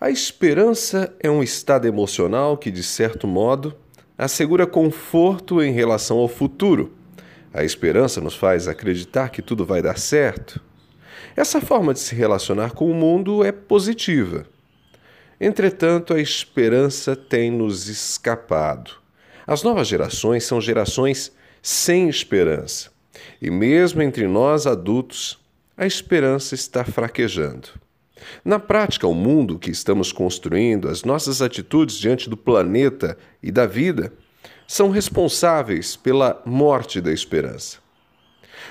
A esperança é um estado emocional que, de certo modo, assegura conforto em relação ao futuro. A esperança nos faz acreditar que tudo vai dar certo. Essa forma de se relacionar com o mundo é positiva. Entretanto, a esperança tem nos escapado. As novas gerações são gerações sem esperança. E mesmo entre nós adultos, a esperança está fraquejando. Na prática, o mundo que estamos construindo, as nossas atitudes diante do planeta e da vida, são responsáveis pela morte da esperança.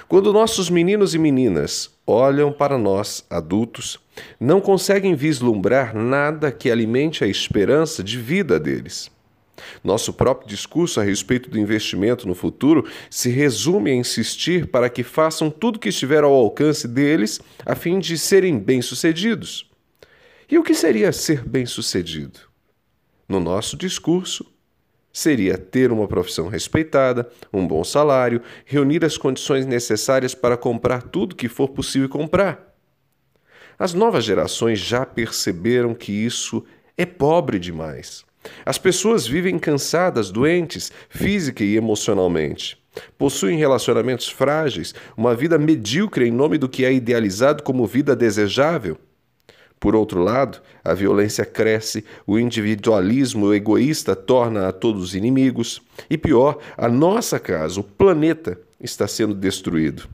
Quando nossos meninos e meninas olham para nós, adultos, não conseguem vislumbrar nada que alimente a esperança de vida deles. Nosso próprio discurso a respeito do investimento no futuro se resume a insistir para que façam tudo que estiver ao alcance deles a fim de serem bem-sucedidos. E o que seria ser bem-sucedido? No nosso discurso, seria ter uma profissão respeitada, um bom salário, reunir as condições necessárias para comprar tudo que for possível comprar. As novas gerações já perceberam que isso é pobre demais. As pessoas vivem cansadas, doentes, física e emocionalmente. Possuem relacionamentos frágeis, uma vida medíocre em nome do que é idealizado como vida desejável. Por outro lado, a violência cresce, o individualismo egoísta torna a todos inimigos, e pior, a nossa casa, o planeta, está sendo destruído.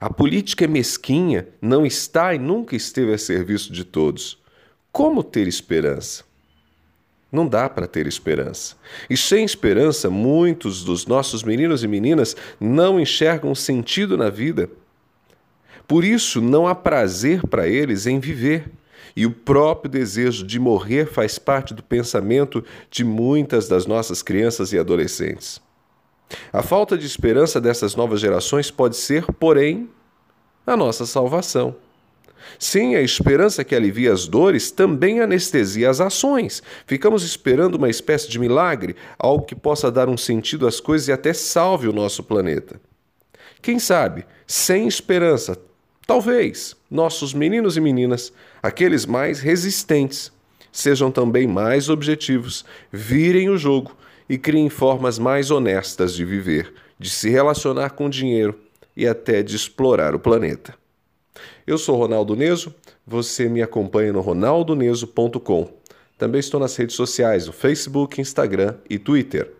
A política é mesquinha, não está e nunca esteve a serviço de todos. Como ter esperança? Não dá para ter esperança. E sem esperança, muitos dos nossos meninos e meninas não enxergam sentido na vida. Por isso, não há prazer para eles em viver. E o próprio desejo de morrer faz parte do pensamento de muitas das nossas crianças e adolescentes. A falta de esperança dessas novas gerações pode ser, porém, a nossa salvação. Sim, a esperança que alivia as dores também anestesia as ações. Ficamos esperando uma espécie de milagre, algo que possa dar um sentido às coisas e até salve o nosso planeta. Quem sabe, sem esperança, talvez nossos meninos e meninas, aqueles mais resistentes, sejam também mais objetivos, virem o jogo e criem formas mais honestas de viver, de se relacionar com o dinheiro e até de explorar o planeta. Eu sou Ronaldo Neso, você me acompanha no ronaldoneso.com. Também estou nas redes sociais, no Facebook, Instagram e Twitter.